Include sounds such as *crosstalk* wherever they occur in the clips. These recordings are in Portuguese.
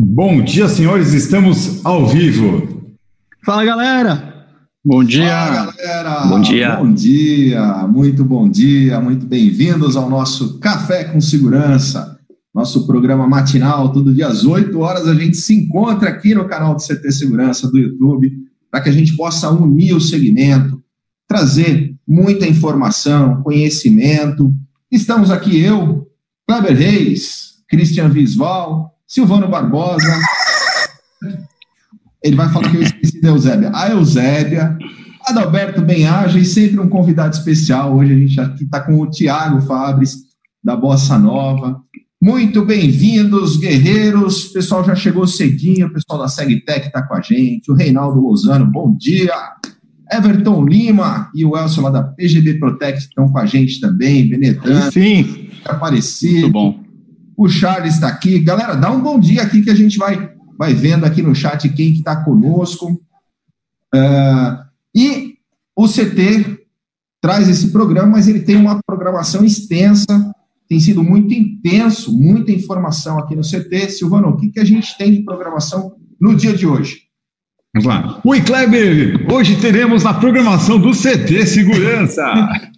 Bom dia, senhores, estamos ao vivo. Fala, galera. Bom dia. Fala, galera. Bom dia. Bom dia, muito bom dia, muito bem-vindos ao nosso Café com Segurança, nosso programa matinal, todo dia às 8 horas a gente se encontra aqui no canal do CT Segurança do YouTube, para que a gente possa unir o segmento, trazer muita informação, conhecimento. Estamos aqui eu, Kleber Reis, Christian Visval, Silvano Barbosa. Ele vai falar que eu esqueci da Eusébia. A Eusébia, Adalberto Benhaja e sempre um convidado especial. Hoje a gente aqui está com o Tiago Fabres, da Bossa Nova. Muito bem-vindos, guerreiros. O pessoal já chegou cedinho, o pessoal da SegTech está com a gente. O Reinaldo Lozano, bom dia. Everton Lima e o Elcio lá da PGB Protect estão com a gente também. Benedano. Sim. Aparecido. Muito bom. O Charles está aqui. Galera, dá um bom dia aqui que a gente vai, vai vendo aqui no chat quem que está conosco. Uh, e o CT traz esse programa, mas ele tem uma programação extensa, tem sido muito intenso, muita informação aqui no CT. Silvano, o que, que a gente tem de programação no dia de hoje? Vamos lá. Oi, Kleber! Hoje teremos na programação do CT Segurança. *laughs*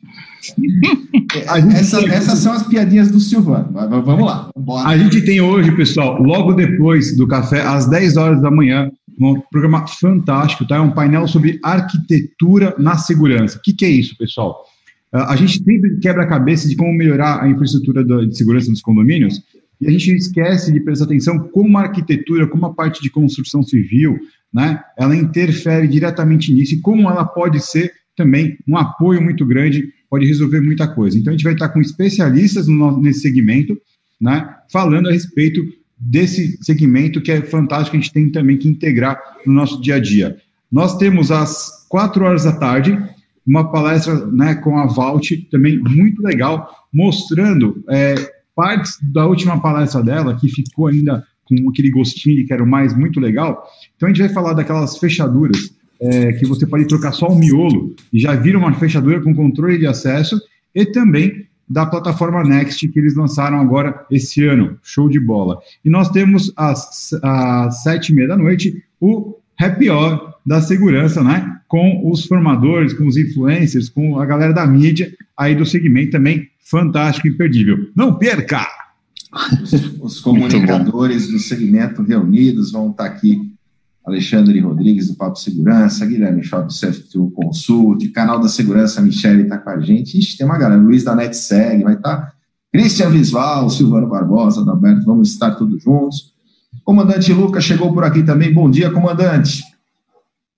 Essa, essas são as piadinhas do Silvano. Vamos lá. Bora. A gente tem hoje, pessoal, logo depois do café, às 10 horas da manhã, um programa fantástico, tá? É um painel sobre arquitetura na segurança. O que, que é isso, pessoal? A gente sempre quebra a cabeça de como melhorar a infraestrutura de segurança dos condomínios e a gente esquece de prestar atenção como a arquitetura, como a parte de construção civil, né, ela interfere diretamente nisso e como ela pode ser também um apoio muito grande, pode resolver muita coisa. Então, a gente vai estar com especialistas no, nesse segmento, né, falando a respeito desse segmento que é fantástico, a gente tem também que integrar no nosso dia a dia. Nós temos às quatro horas da tarde uma palestra né, com a Valt, também muito legal, mostrando é, partes da última palestra dela, que ficou ainda com aquele gostinho de quero mais, muito legal. Então a gente vai falar daquelas fechaduras é, que você pode trocar só o miolo e já vira uma fechadura com controle de acesso e também da plataforma Next que eles lançaram agora esse ano. Show de bola. E nós temos às, às sete e meia da noite o happy hour da segurança, né? Com os formadores, com os influencers, com a galera da mídia aí do segmento também fantástico imperdível. Não perca! Os comunicadores do segmento reunidos vão estar aqui. Alexandre Rodrigues, do Papo Segurança, Guilherme Schott, do CFTU Consult, canal da Segurança, Michele está com a gente. Ixi, tem uma galera, Luiz da NetSeg, vai estar Cristian Visval, Silvano Barbosa, da Alberto, vamos estar todos juntos. Comandante Lucas chegou por aqui também. Bom dia, comandante.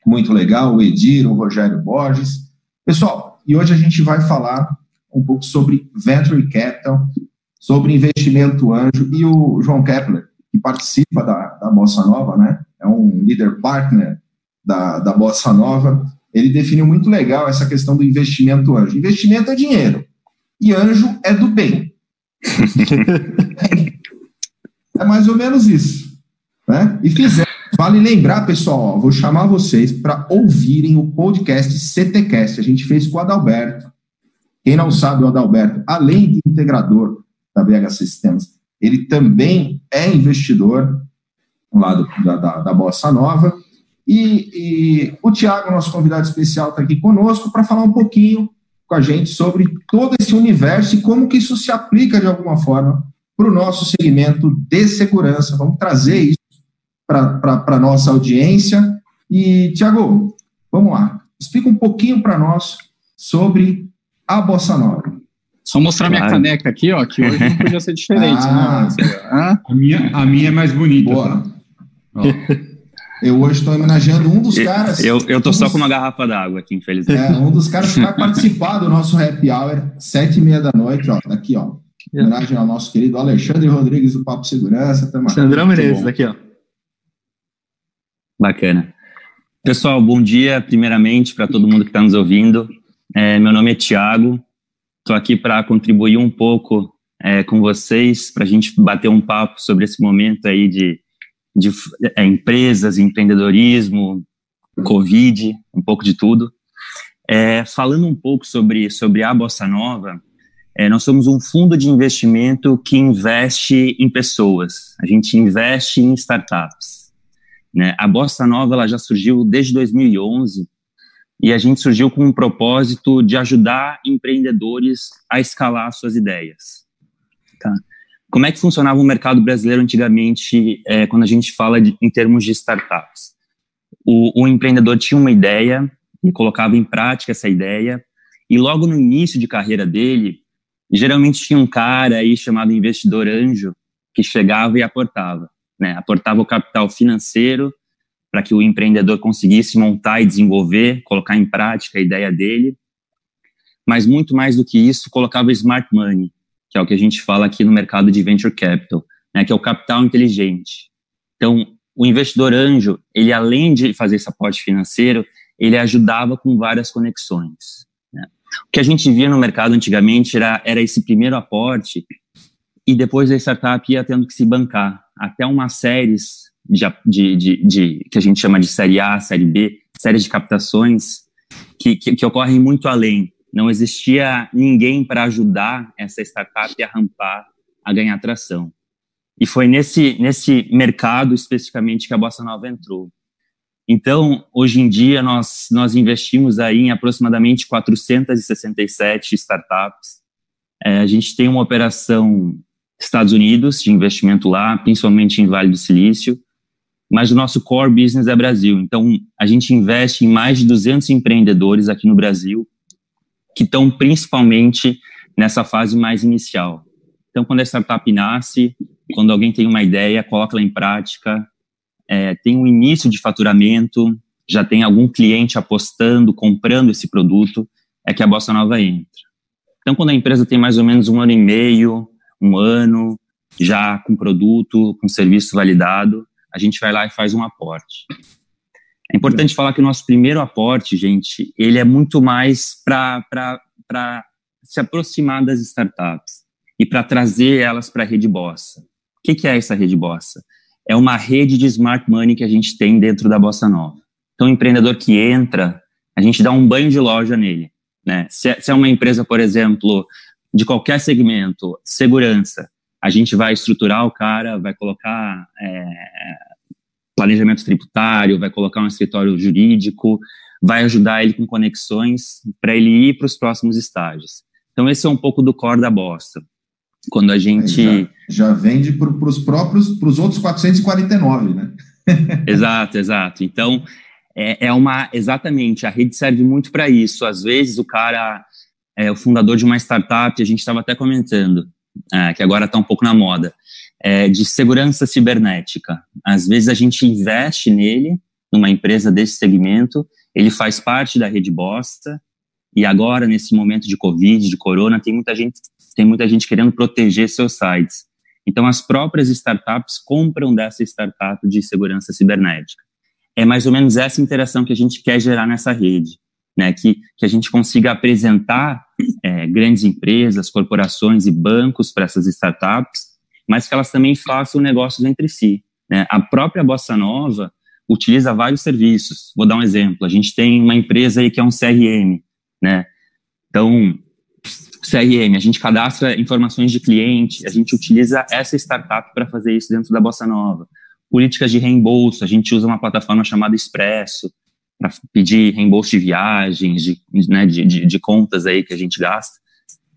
Muito legal, o Edir, o Rogério Borges. Pessoal, e hoje a gente vai falar um pouco sobre Venture Capital, sobre investimento anjo, e o João Kepler, que participa da, da Bossa Nova, né? É um leader partner da, da Bossa Nova. Ele definiu muito legal essa questão do investimento anjo. Investimento é dinheiro, e anjo é do bem. *laughs* é mais ou menos isso. Né? E fizeram. Vale lembrar, pessoal, ó, vou chamar vocês para ouvirem o podcast CTCast. A gente fez com o Adalberto. Quem não sabe, o Adalberto, além de integrador da BH Sistemas. Ele também é investidor lá do, da, da, da, Bossa Nova. E, e o Tiago, nosso convidado especial, está aqui conosco para falar um pouquinho com a gente sobre todo esse universo e como que isso se aplica de alguma forma para o nosso segmento de segurança. Vamos trazer isso para a nossa audiência. E, Tiago, vamos lá. Explica um pouquinho para nós sobre a Bossa Nova. Só mostrar claro. minha caneca aqui, ó, que hoje não podia ser *laughs* diferente, ah, né? A minha, a minha é mais bonita. Boa. *laughs* Eu hoje estou homenageando um dos caras. Eu, eu tô um só dos, com uma garrafa d'água aqui, infelizmente. É, um dos caras que vai participar do nosso happy hour, sete e meia da noite, ó. Tá aqui, ó. Homenagem ao nosso querido Alexandre Rodrigues do Papo Segurança. Sandrão Menezes, aqui, ó. Bacana. Pessoal, bom dia, primeiramente, para todo mundo que está nos ouvindo. É, meu nome é Tiago, Estou aqui para contribuir um pouco é, com vocês, para a gente bater um papo sobre esse momento aí de, de é, empresas, empreendedorismo, Covid, um pouco de tudo. É, falando um pouco sobre, sobre a Bossa Nova, É, nós somos um fundo de investimento que investe em pessoas, a gente investe em startups. Né? A Bossa Nova ela já surgiu desde 2011 e a gente surgiu com um propósito de ajudar empreendedores a escalar suas ideias. Tá? Como é que funcionava o mercado brasileiro antigamente, é, quando a gente fala de, em termos de startups? O, o empreendedor tinha uma ideia e colocava em prática essa ideia, e logo no início de carreira dele, geralmente tinha um cara aí chamado investidor anjo que chegava e aportava, né? Aportava o capital financeiro para que o empreendedor conseguisse montar e desenvolver, colocar em prática a ideia dele. Mas muito mais do que isso, colocava smart money, que é o que a gente fala aqui no mercado de venture capital, né? Que é o capital inteligente. Então, o investidor anjo, ele além de fazer esse aporte financeiro, ele ajudava com várias conexões. O que a gente via no mercado antigamente era, era esse primeiro aporte e depois a startup ia tendo que se bancar até umas séries de, de, de, de que a gente chama de série A, série B, séries de captações que, que, que ocorrem muito além. Não existia ninguém para ajudar essa startup a rampar, a ganhar tração. E foi nesse, nesse mercado especificamente que a Bossa Nova entrou. Então, hoje em dia, nós, nós investimos aí em aproximadamente 467 startups. É, a gente tem uma operação Estados Unidos de investimento lá, principalmente em Vale do Silício, mas o nosso core business é Brasil. Então, a gente investe em mais de 200 empreendedores aqui no Brasil, que estão principalmente nessa fase mais inicial. Então, quando a startup nasce, quando alguém tem uma ideia, coloca ela em prática, é, tem um início de faturamento, já tem algum cliente apostando, comprando esse produto, é que a Bossa Nova entra. Então, quando a empresa tem mais ou menos um ano e meio, um ano, já com produto, com serviço validado, a gente vai lá e faz um aporte. É importante falar que o nosso primeiro aporte, gente, ele é muito mais para se aproximar das startups e para trazer elas para a rede Bossa. O que, que é essa rede Bossa? é uma rede de smart money que a gente tem dentro da Bossa Nova. Então, o empreendedor que entra, a gente dá um banho de loja nele. Né? Se, é, se é uma empresa, por exemplo, de qualquer segmento, segurança, a gente vai estruturar o cara, vai colocar é, planejamento tributário, vai colocar um escritório jurídico, vai ajudar ele com conexões para ele ir para os próximos estágios. Então, esse é um pouco do core da Bossa. Quando a gente. Já, já vende para os próprios, para os outros 449, né? *laughs* exato, exato. Então, é, é uma. Exatamente, a rede serve muito para isso. Às vezes, o cara é o fundador de uma startup, a gente estava até comentando, é, que agora está um pouco na moda, é, de segurança cibernética. Às vezes, a gente investe nele, numa empresa desse segmento, ele faz parte da rede Bosta, e agora, nesse momento de Covid, de corona, tem muita gente tem muita gente querendo proteger seus sites. Então, as próprias startups compram dessa startup de segurança cibernética. É mais ou menos essa interação que a gente quer gerar nessa rede, né? Que, que a gente consiga apresentar é, grandes empresas, corporações e bancos para essas startups, mas que elas também façam negócios entre si. Né? A própria Bossa Nova utiliza vários serviços. Vou dar um exemplo. A gente tem uma empresa aí que é um CRM, né? Então, CRM, a gente cadastra informações de cliente, a gente utiliza essa startup para fazer isso dentro da Bossa Nova. Políticas de reembolso, a gente usa uma plataforma chamada Expresso para pedir reembolso de viagens, de, né, de, de, de, contas aí que a gente gasta.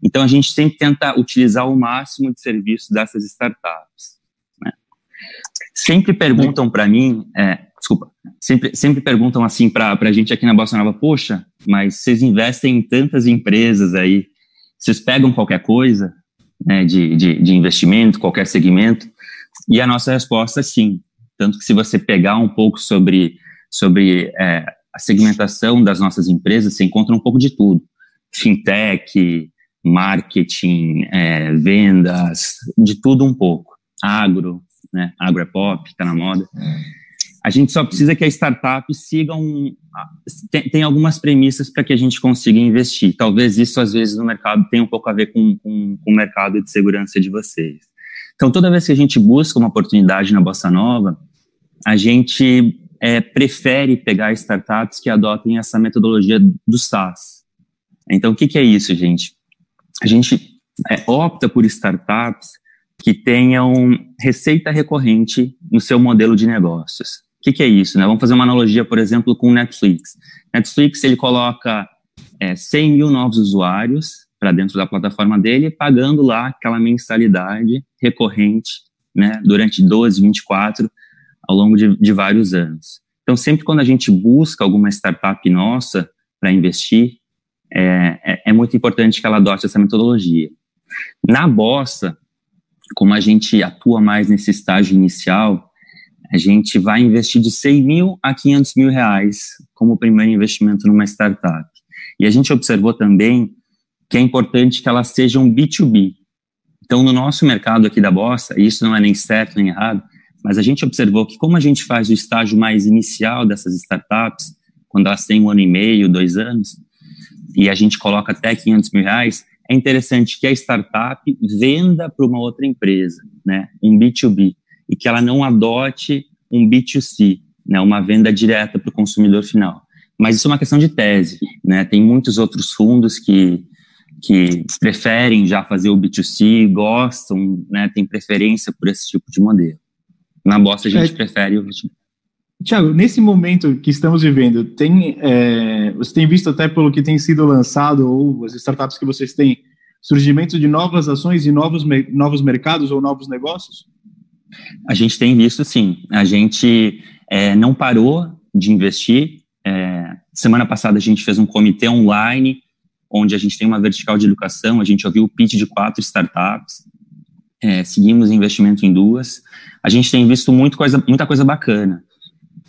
Então a gente sempre tenta utilizar o máximo de serviços dessas startups. Né? Sempre perguntam para mim, é, desculpa, sempre, sempre perguntam assim para a gente aqui na Bossa Nova, poxa, mas vocês investem em tantas empresas aí, vocês pegam qualquer coisa né, de, de, de investimento, qualquer segmento, e a nossa resposta é sim. Tanto que se você pegar um pouco sobre, sobre é, a segmentação das nossas empresas, você encontra um pouco de tudo. Fintech, marketing, é, vendas, de tudo um pouco. Agro, né? Agro é pop, está na moda. A gente só precisa que a startup siga um. Tem, tem algumas premissas para que a gente consiga investir. Talvez isso, às vezes, no mercado tenha um pouco a ver com, com, com o mercado de segurança de vocês. Então, toda vez que a gente busca uma oportunidade na Bossa Nova, a gente é, prefere pegar startups que adotem essa metodologia do SaaS. Então, o que, que é isso, gente? A gente é, opta por startups que tenham receita recorrente no seu modelo de negócios. O que, que é isso? Né? Vamos fazer uma analogia, por exemplo, com o Netflix. Netflix ele coloca é, 100 mil novos usuários para dentro da plataforma dele, pagando lá aquela mensalidade recorrente né, durante 12, 24, ao longo de, de vários anos. Então, sempre quando a gente busca alguma startup nossa para investir, é, é, é, muito importante que ela adote essa metodologia. Na Bossa, como a gente atua mais nesse estágio inicial, a gente vai investir de 100 mil a 500 mil reais como primeiro investimento numa startup. E a gente observou também que é importante que elas sejam B2B. Então, no nosso mercado aqui da Bossa, isso não é nem certo nem errado, mas a gente observou que como a gente faz o estágio mais inicial dessas startups, quando elas têm um ano e meio, dois anos, e a gente coloca até 500 mil reais, é interessante que a startup venda para uma outra empresa, né, um B2B, e que ela não adote um B2C, né, uma venda direta para o consumidor final. Mas isso é uma questão de tese, né, tem muitos outros fundos que, que preferem já fazer o B2C, gostam, né, tem preferência por esse tipo de modelo. Na Bossa a gente é. prefere o B2B. Tiago, nesse momento que estamos vivendo, tem, é, você tem visto até pelo que tem sido lançado ou as startups que vocês têm, surgimento de novas ações e novos, novos mercados ou novos negócios? A gente tem visto sim. A gente é, não parou de investir. É, semana passada a gente fez um comitê online onde a gente tem uma vertical de educação. A gente ouviu o pitch de quatro startups. É, seguimos investimento em duas. A gente tem visto muito coisa, muita coisa bacana.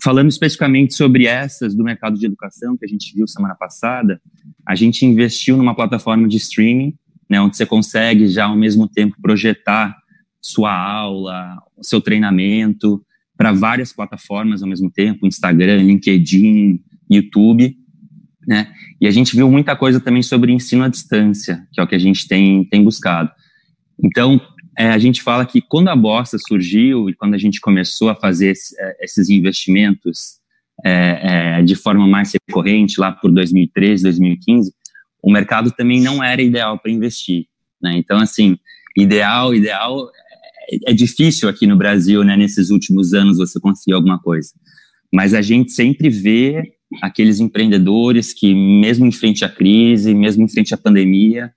Falando especificamente sobre essas do mercado de educação que a gente viu semana passada, a gente investiu numa plataforma de streaming, né, onde você consegue já ao mesmo tempo projetar sua aula, seu treinamento para várias plataformas ao mesmo tempo, Instagram, LinkedIn, YouTube, né? E a gente viu muita coisa também sobre ensino à distância, que é o que a gente tem, tem buscado. Então, é, a gente fala que quando a Bossa surgiu e quando a gente começou a fazer esse, é, esses investimentos é, é, de forma mais recorrente, lá por 2013, 2015, o mercado também não era ideal para investir. Né? Então, assim, ideal, ideal, é, é, difícil aqui no Brasil, né, nesses últimos anos, você conseguir alguma coisa. Mas a gente sempre vê aqueles empreendedores que, mesmo em frente à crise, mesmo em frente à pandemia,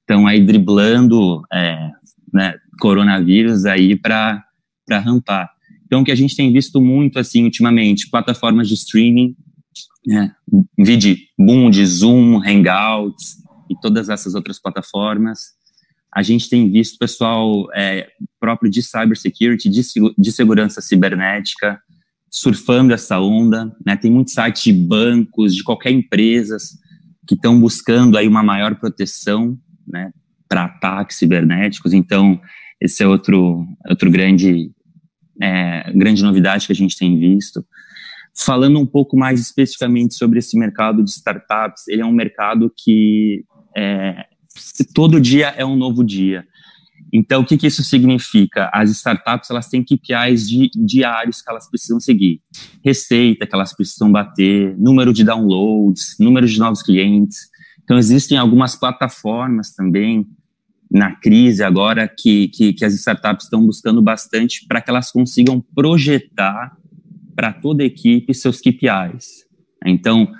estão aí driblando é, né, coronavírus aí para rampar. Então, o que a gente tem visto muito, assim, ultimamente, plataformas de streaming, né, vide Bund, Zoom, Hangouts e todas essas outras plataformas. A gente tem visto pessoal é, próprio de cybersecurity, de, de segurança cibernética, surfando essa onda, né? Tem muitos sites de bancos, de qualquer empresas que estão buscando aí uma maior proteção, né, para ataques cibernéticos. Então, esse é outro, outro grande, é, grande novidade que a gente tem visto. Falando um pouco mais especificamente sobre esse mercado de startups, ele é um mercado que é, todo dia é um novo dia. Então, o que, que, isso significa? As startups elas têm KPIs di, diários que elas precisam seguir, receita que elas precisam bater, número de downloads, número de novos clientes. Então, existem algumas plataformas também na crise agora que, que, que as startups estão buscando bastante para que elas consigam projetar para toda a equipe seus KPIs. Então,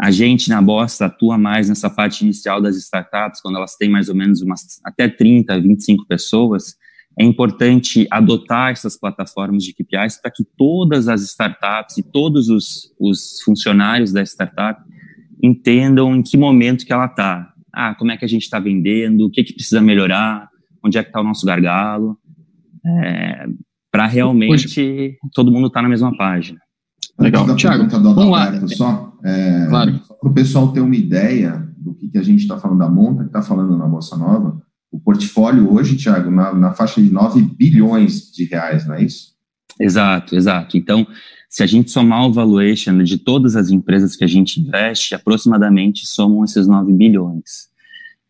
a gente na Bosta atua mais nessa parte inicial das startups, quando elas têm mais ou menos umas, até 30, 25 pessoas. É importante adotar essas plataformas de KPIs para que todas as startups e todos os, os funcionários da startup entendam em que momento que ela está ah, como é que a gente está vendendo, o que, que precisa melhorar, onde é que está o nosso gargalo, é, para realmente Hoje... todo mundo estar tá na mesma página. Legal. Tiago, vamos lá. Só, é, claro. para o pessoal ter uma ideia do que, que a gente está falando da monta, que está falando na Bossa Nova, o portfólio hoje, Tiago, na, na faixa de 9 bilhões de reais, não é isso? Exato, exato. Então, se a gente somar o valuation de todas as empresas que a gente investe, aproximadamente somam esses 9 bilhões.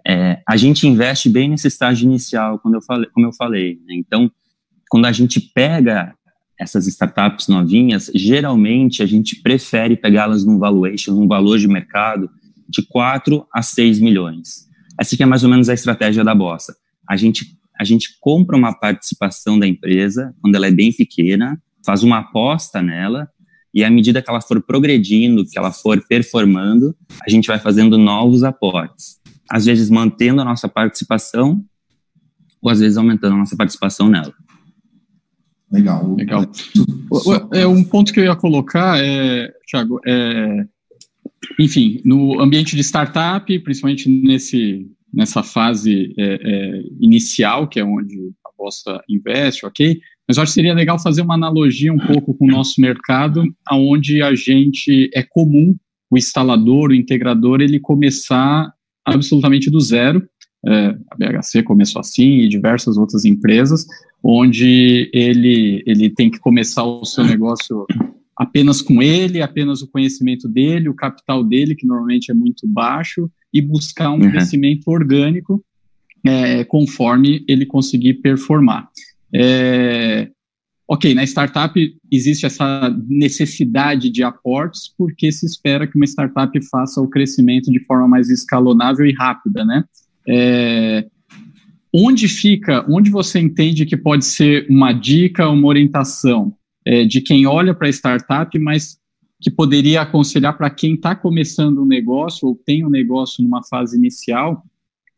É, a gente investe bem nesse estágio inicial, quando eu falei, como eu falei. Né? Então, quando a gente pega essas startups novinhas, geralmente a gente prefere pegá-las num valuation, num valor de mercado de 4 a 6 milhões. Essa é mais ou menos a estratégia da Bossa. A gente, a gente compra uma participação da empresa, quando ela é bem pequena, faz uma aposta nela, e à medida que ela for progredindo, que ela for performando, a gente vai fazendo novos aportes. Às vezes mantendo a nossa participação, ou às vezes aumentando a nossa participação nela. Legal. Legal. É, um ponto que eu ia colocar, é, Thiago, é, enfim, no ambiente de startup, principalmente nesse, nessa fase é, é, inicial, que é onde a Bosta investe, ok? Mas eu acho que seria legal fazer uma analogia um pouco com o nosso mercado, aonde a gente é comum o instalador, o integrador, ele começar absolutamente do zero. É, a BHC começou assim e diversas outras empresas, onde ele, ele tem que começar o seu negócio apenas com ele, apenas o conhecimento dele, o capital dele, que normalmente é muito baixo, e buscar um uhum. crescimento orgânico é, conforme ele conseguir performar. É, ok, na startup existe essa necessidade de aportes, porque se espera que uma startup faça o crescimento de forma mais escalonável e rápida, né? É, onde fica, onde você entende que pode ser uma dica, uma orientação é, de quem olha para a startup, mas que poderia aconselhar para quem está começando um negócio ou tem um negócio numa fase inicial,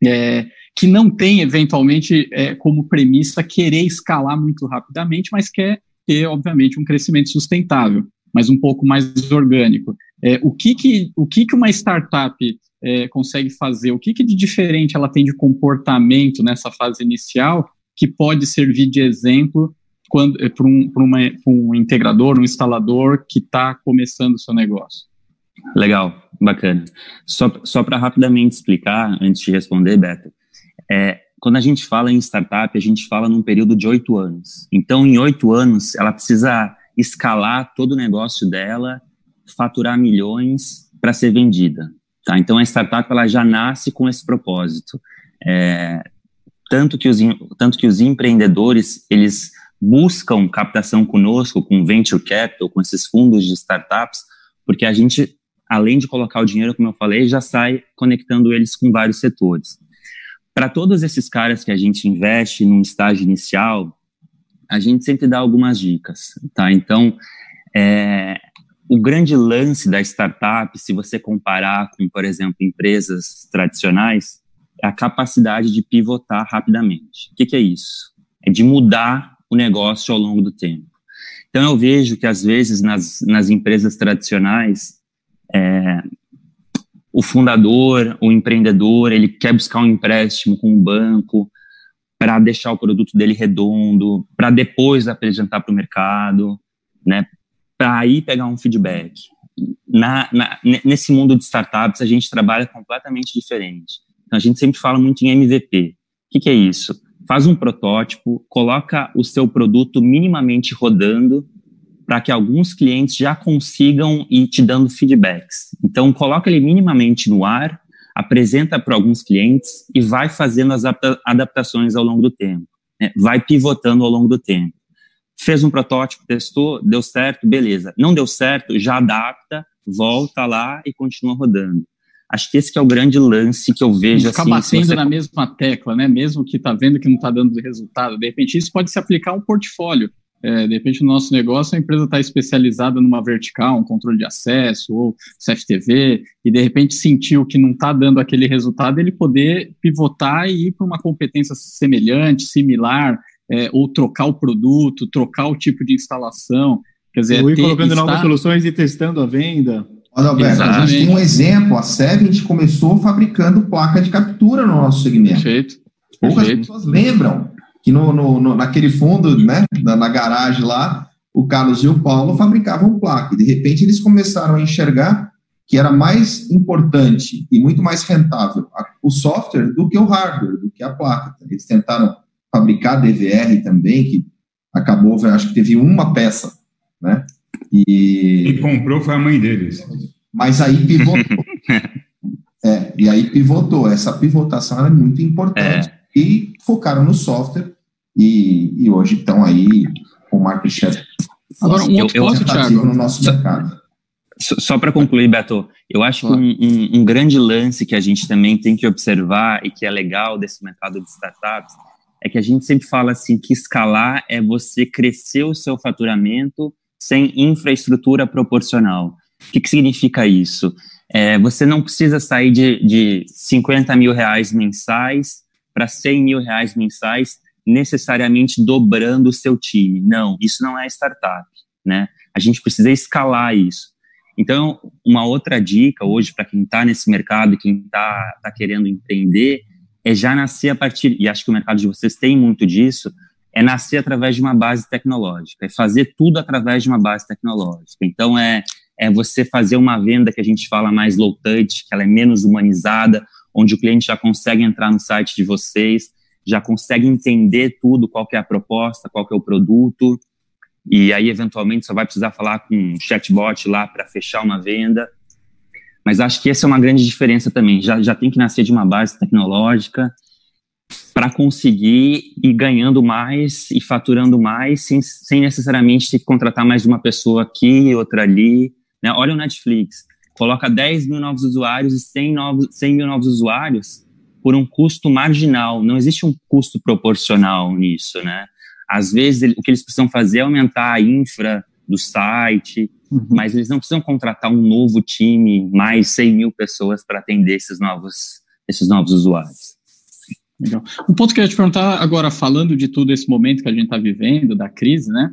é, que não tem, eventualmente, é, como premissa querer escalar muito rapidamente, mas quer ter, obviamente, um crescimento sustentável, mas um pouco mais orgânico. É, o que, que, o que, que uma startup é, consegue fazer? O que, que de diferente ela tem de comportamento nessa fase inicial que pode servir de exemplo para um, um integrador, um instalador que está começando o seu negócio? Legal, bacana. Só, só para rapidamente explicar, antes de responder, Beto, é, quando a gente fala em startup, a gente fala num período de oito anos. Então, em oito anos, ela precisa escalar todo o negócio dela, faturar milhões para ser vendida. Tá? Então a startup ela já nasce com esse propósito. É, tanto, que os, tanto que os empreendedores eles buscam captação conosco, com venture capital, com esses fundos de startups, porque a gente, além de colocar o dinheiro, como eu falei, já sai conectando eles com vários setores. Para todos esses caras que a gente investe num estágio inicial, a gente sempre dá algumas dicas, tá? Então, é, o grande lance da startup, se você comparar com, por exemplo, empresas tradicionais, é a capacidade de pivotar rapidamente. O que, que é isso? É de mudar o negócio ao longo do tempo. Então, eu vejo que, às vezes, nas, nas empresas tradicionais, é, o fundador, o empreendedor, ele quer buscar um empréstimo com um banco para deixar o produto dele redondo, para depois apresentar para o mercado, né? para aí pegar um feedback. Na, na, nesse mundo de startups, a gente trabalha completamente diferente. Então, a gente sempre fala muito em MVP. O que, que é isso? Faz um protótipo, coloca o seu produto minimamente rodando para que alguns clientes já consigam ir te dando feedbacks. Então, coloca ele minimamente no ar, apresenta para alguns clientes e vai fazendo as adaptações ao longo do tempo. Né? Vai pivotando ao longo do tempo fez um protótipo, testou, deu certo, beleza. Não deu certo, já adapta, volta lá e continua rodando. Acho que esse que é o grande lance que eu vejo. Ficar assim, batendo você... na mesma tecla, né? Mesmo que está vendo que não está dando resultado. De repente, isso pode se aplicar a um portfólio. É, de repente, no nosso negócio, a empresa está especializada numa vertical, um controle de acesso ou CFTV, e de repente sentiu que não está dando aquele resultado, ele poder pivotar e ir para uma competência semelhante, similar, é, ou trocar o produto, trocar o tipo de instalação. Quer dizer, ou ir colocando estar... novas soluções e testando a venda. Olha, Alberto, a gente tem um exemplo. A SEV, a gente começou fabricando placa de captura no nosso segmento. Perfeito. Poucas Perfeito. pessoas lembram que no, no, no, naquele fundo, né, na, na, garagem lá, o Carlos e o Paulo fabricavam placa. E, de repente, eles começaram a enxergar que era mais importante e muito mais rentável o software do que o hardware, do que a placa. Eles tentaram fabricar DVR também, que acabou, acho que teve uma peça, né? E quem comprou foi a mãe deles. Mas aí pivotou. *laughs* é, e aí pivotou. Essa pivotação é muito importante. É. E focaram no software e, e hoje estão aí com o market share. Agora, um outro ponto, Thiago, no nosso mercado. Só para concluir, Beto, eu acho que um, um, um, grande lance que a gente também tem que observar e que é legal desse mercado de startups é que a gente sempre fala assim que escalar é você crescer o seu faturamento sem infraestrutura proporcional. O que, que significa isso? É, você não precisa sair de, de 50 mil reais mensais para 100 mil reais mensais necessariamente dobrando o seu time. Não, isso não é startup, né? A gente precisa escalar isso. Então, uma outra dica hoje para quem está nesse mercado, quem está tá querendo empreender, é já nascer a partir, e acho que o mercado de vocês tem muito disso, é nascer através de uma base tecnológica, é fazer tudo através de uma base tecnológica. Então, é, é você fazer uma venda que a gente fala mais low touch, que ela é menos humanizada, onde o cliente já consegue entrar no site de vocês, já consegue entender tudo, qual que é a proposta, qual que é o produto, e aí eventualmente só vai precisar falar com um chatbot lá para fechar uma venda. Mas acho que essa é uma grande diferença também. Já, já tem que nascer de uma base tecnológica para conseguir ir ganhando mais e faturando mais sem, sem necessariamente ter que contratar mais de uma pessoa aqui, outra ali. Né? Olha o Netflix, coloca 10 mil novos usuários e 100, novos, 100 mil novos usuários por um custo marginal. Não existe um custo proporcional nisso, né? Às vezes, o que eles precisam fazer é aumentar a infra do site, uhum. mas eles não precisam contratar um novo time, mais 100 mil pessoas para atender esses novos, esses novos usuários. Legal. Um ponto que eu ia te perguntar agora, falando de todo esse momento que a gente está vivendo, da crise, né?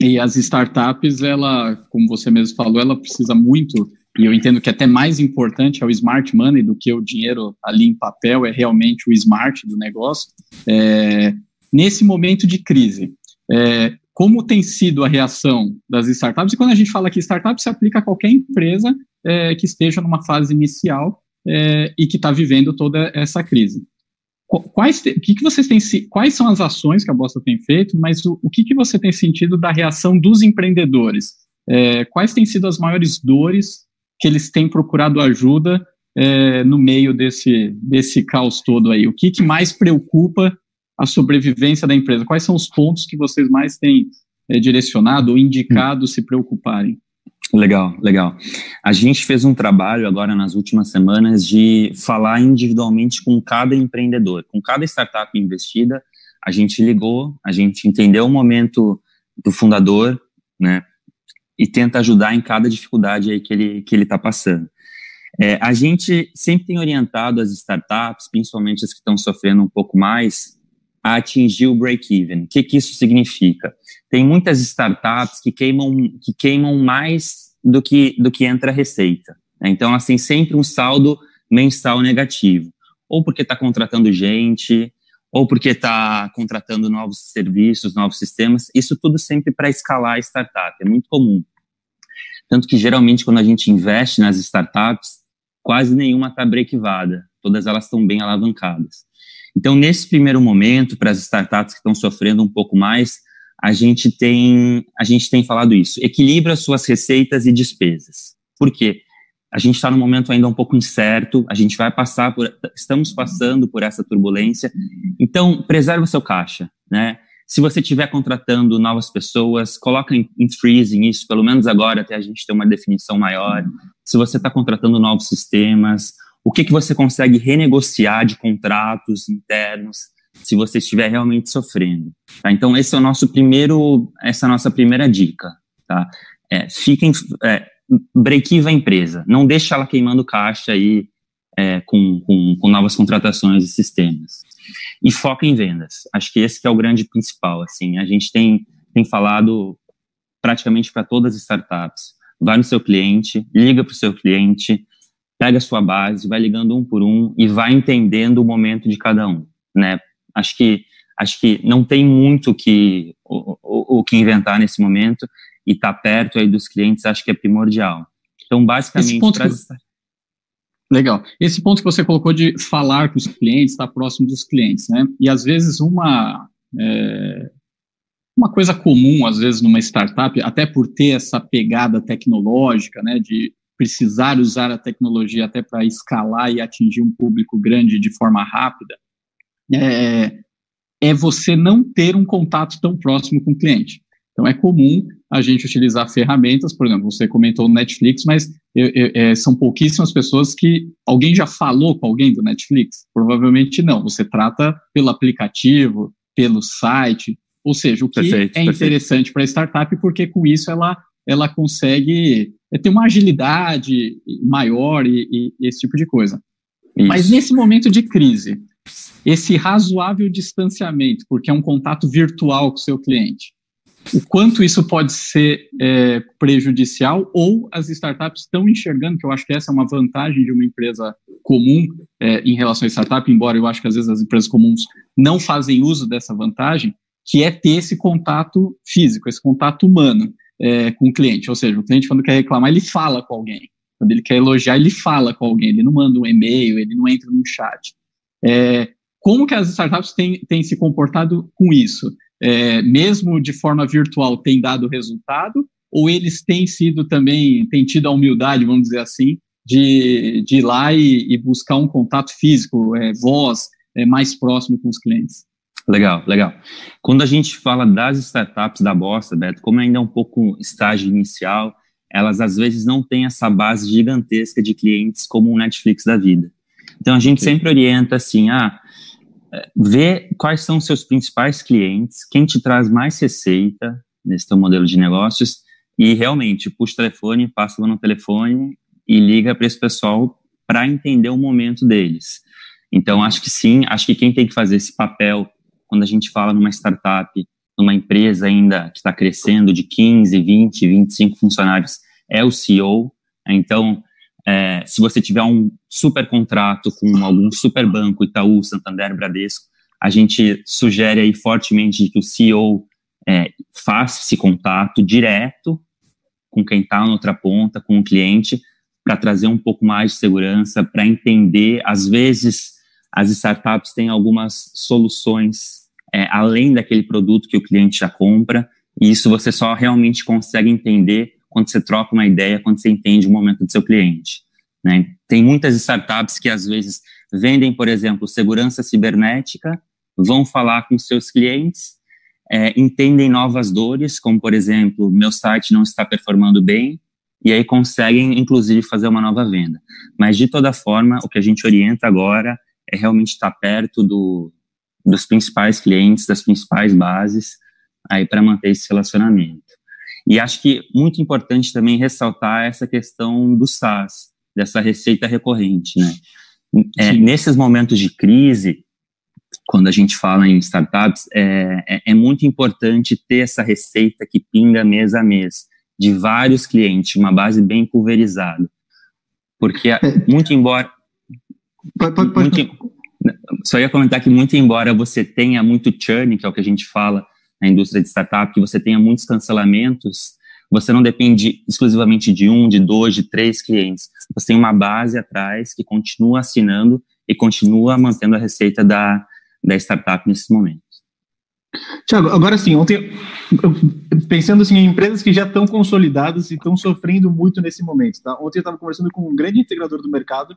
E as startups, ela, como você mesmo falou, ela precisa muito, e eu entendo que até mais importante é o smart money do que o dinheiro ali em papel, é realmente o smart do negócio. É, nesse momento de crise. É, como tem sido a reação das startups? E quando a gente fala que startup se aplica a qualquer empresa é, que esteja numa fase inicial é, e que está vivendo toda essa crise. Quais, o que, que vocês têm, quais são as ações que a Bosta tem feito, mas o, o que, que você tem sentido da reação dos empreendedores? É, quais têm sido as maiores dores que eles têm procurado ajuda é, no meio desse, desse caos todo aí? O que, que mais preocupa a sobrevivência da empresa? Quais são os pontos que vocês mais têm é, direcionado ou indicado se preocuparem? Legal, legal. A gente fez um trabalho agora nas últimas semanas de falar individualmente com cada empreendedor, com cada startup investida. A gente ligou, a gente entendeu o momento do fundador, né? E tenta ajudar em cada dificuldade aí que ele que ele está passando. É, a gente sempre tem orientado as startups, principalmente as que estão sofrendo um pouco mais, a atingir o break-even. O que, que isso significa? Tem muitas startups que queimam, que queimam mais do que, do que entra receita. Né? Então, elas têm sempre um saldo mensal negativo. Ou porque está contratando gente, ou porque está contratando novos serviços, novos sistemas. Isso tudo sempre para escalar a startup. É muito comum. Tanto que, geralmente, quando a gente investe nas startups, quase nenhuma está brequivada. Todas elas estão bem alavancadas. Então, nesse primeiro momento, para as startups que estão sofrendo um pouco mais, a gente tem, a gente tem falado isso. Equilibra suas receitas e despesas. Por quê? A gente está num momento ainda um pouco incerto, a gente vai passar por, estamos passando por essa turbulência. Então, preserva o seu caixa, né? Se você estiver contratando novas pessoas, coloca em, em freezing isso, pelo menos agora, até a gente ter uma definição maior. Se você está contratando novos sistemas, o que, que você consegue renegociar de contratos internos se você estiver realmente sofrendo. Tá? Então, esse é o nosso primeiro, essa é a nossa primeira dica. Tá? É, fiquem, é, break-even a empresa, não deixa ela queimando caixa aí é, com, com, com, novas contratações e sistemas. E foca em vendas. Acho que esse que é o grande principal. Assim, a gente tem, tem falado praticamente para todas as startups. Vai no seu cliente, liga para o seu cliente, pega a sua base, vai ligando um por um e vai entendendo o momento de cada um, né? Acho que acho que não tem muito que o, o, o que inventar nesse momento e estar tá perto aí dos clientes acho que é primordial. Então, basicamente, legal. Esse ponto que você colocou de falar com os clientes, estar próximo dos clientes, né? E às vezes uma é, uma coisa comum, às vezes, numa startup, até por ter essa pegada tecnológica, né, de precisar usar a tecnologia até para escalar e atingir um público grande de forma rápida, é, é você não ter um contato tão próximo com o cliente. Então, é comum a gente utilizar ferramentas, por exemplo, você comentou Netflix, mas eu, eu, é, são pouquíssimas pessoas que alguém já falou com alguém do Netflix? Provavelmente não. Você trata pelo aplicativo, pelo site, ou seja, o que perfeito, é interessante para a startup, porque com isso ela, ela consegue é, ter uma agilidade maior e, e, e esse tipo de coisa. Isso. Mas nesse momento de crise, esse razoável distanciamento, porque é um contato virtual com o seu cliente, o quanto isso pode ser é, prejudicial ou as startups estão enxergando, que eu acho que essa é uma vantagem de uma empresa comum é, em relação à startup, embora eu acho que às vezes as empresas comuns não fazem uso dessa vantagem, que é ter esse contato físico, esse contato humano é, com o cliente. Ou seja, o cliente quando quer reclamar, ele fala com alguém. Quando ele quer elogiar, ele fala com alguém, ele não manda um e-mail, ele não entra num chat. É, como que as startups têm, têm se comportado com isso? é, mesmo de forma virtual, tem dado resultado? Ou eles têm sido também, têm tido a humildade, vamos dizer assim, de, de ir lá e, e buscar um contato físico, é, voz, é, mais próximo com os clientes? Legal, legal. Quando a gente fala das startups da Bossa, Beto, como ainda é um pouco estágio inicial, elas às vezes não têm essa base gigantesca de clientes como o Netflix da vida. Então a gente sempre orienta assim, ah, ver quais são os seus principais clientes, quem te traz mais receita nesse teu modelo de negócios e realmente puxa o telefone, passa lá no telefone e liga para esse pessoal para entender o momento deles. Então, acho que sim, acho que quem tem que fazer esse papel quando a gente fala numa startup, numa empresa ainda que está crescendo de 15, 20, 25 funcionários, é o CEO. Então, é, se você tiver um super contrato com algum super banco, Itaú, Santander, Bradesco, a gente sugere aí fortemente que o CEO é, faça esse contato direto com quem está na outra ponta, com o cliente, para trazer um pouco mais de segurança, para entender. Às vezes, as startups têm algumas soluções é, além daquele produto que o cliente já compra, e isso você só realmente consegue entender quando você troca uma ideia, quando você entende o momento do seu cliente. Né? Tem muitas startups que às vezes vendem, por exemplo, segurança cibernética, vão falar com seus clientes, é, entendem novas dores, como por exemplo, meu site não está performando bem, e aí conseguem, inclusive, fazer uma nova venda. Mas de toda forma, o que a gente orienta agora é realmente estar perto do, dos principais clientes, das principais bases, aí para manter esse relacionamento. E acho que muito importante também ressaltar essa questão do SaaS, dessa receita recorrente, né? É, nesses momentos de crise, quando a gente fala em startups, é, é, é, muito importante ter essa receita que pinga mês a mês, de vários clientes, uma base bem pulverizada. Porque, *laughs* muito embora. Pode, pode, pode. Muito, só ia comentar que, muito embora você tenha muito churn, que é o que a gente fala na indústria de startup, que você tenha muitos cancelamentos, você não depende exclusivamente de um, de dois, de três clientes. Você tem uma base atrás que continua assinando e continua mantendo a receita da, da startup nesse momento. Tiago, agora sim, ontem, pensando assim, em empresas que já estão consolidadas e estão sofrendo muito nesse momento, tá? Ontem eu estava conversando com um grande integrador do mercado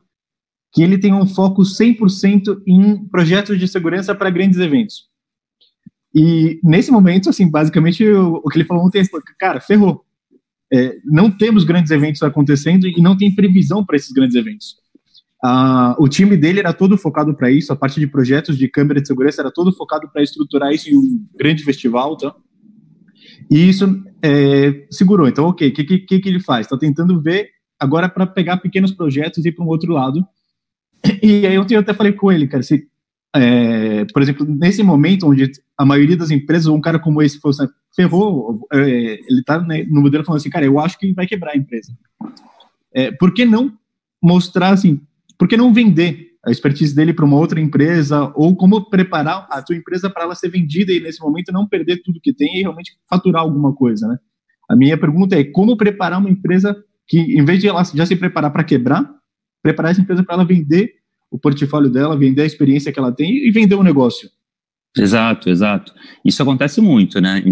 que ele tem um foco 100% em projetos de segurança para grandes eventos. E nesse momento, assim, basicamente, o, que ele falou ontem foi, cara, ferrou. É, não temos grandes eventos acontecendo e não tem previsão para esses grandes eventos. Ah, o time dele era todo focado para isso, a parte de projetos de câmera de segurança era todo focado para estruturar isso em um grande festival, tá? E isso é, segurou. Então, ok, o que, que, que ele faz? Está tentando ver agora para pegar pequenos projetos e ir para um outro lado. *coughs* E aí ontem eu até falei com ele, cara, se é, por exemplo, nesse momento onde a maioria das empresas, um cara como esse fosse, ferrou, é, ele está né, no modelo falando assim, cara, eu acho que vai quebrar a empresa. É, por que não mostrar assim, por que não vender a expertise dele para uma outra empresa ou como preparar a tua empresa para ela ser vendida e nesse momento não perder tudo que tem e realmente faturar alguma coisa, né? A minha pergunta é como preparar uma empresa que, em vez de ela já se preparar para quebrar, preparar essa empresa para ela vender o portfólio dela, vender a experiência que ela tem e vender o negócio. Exato, exato. Isso acontece muito, né?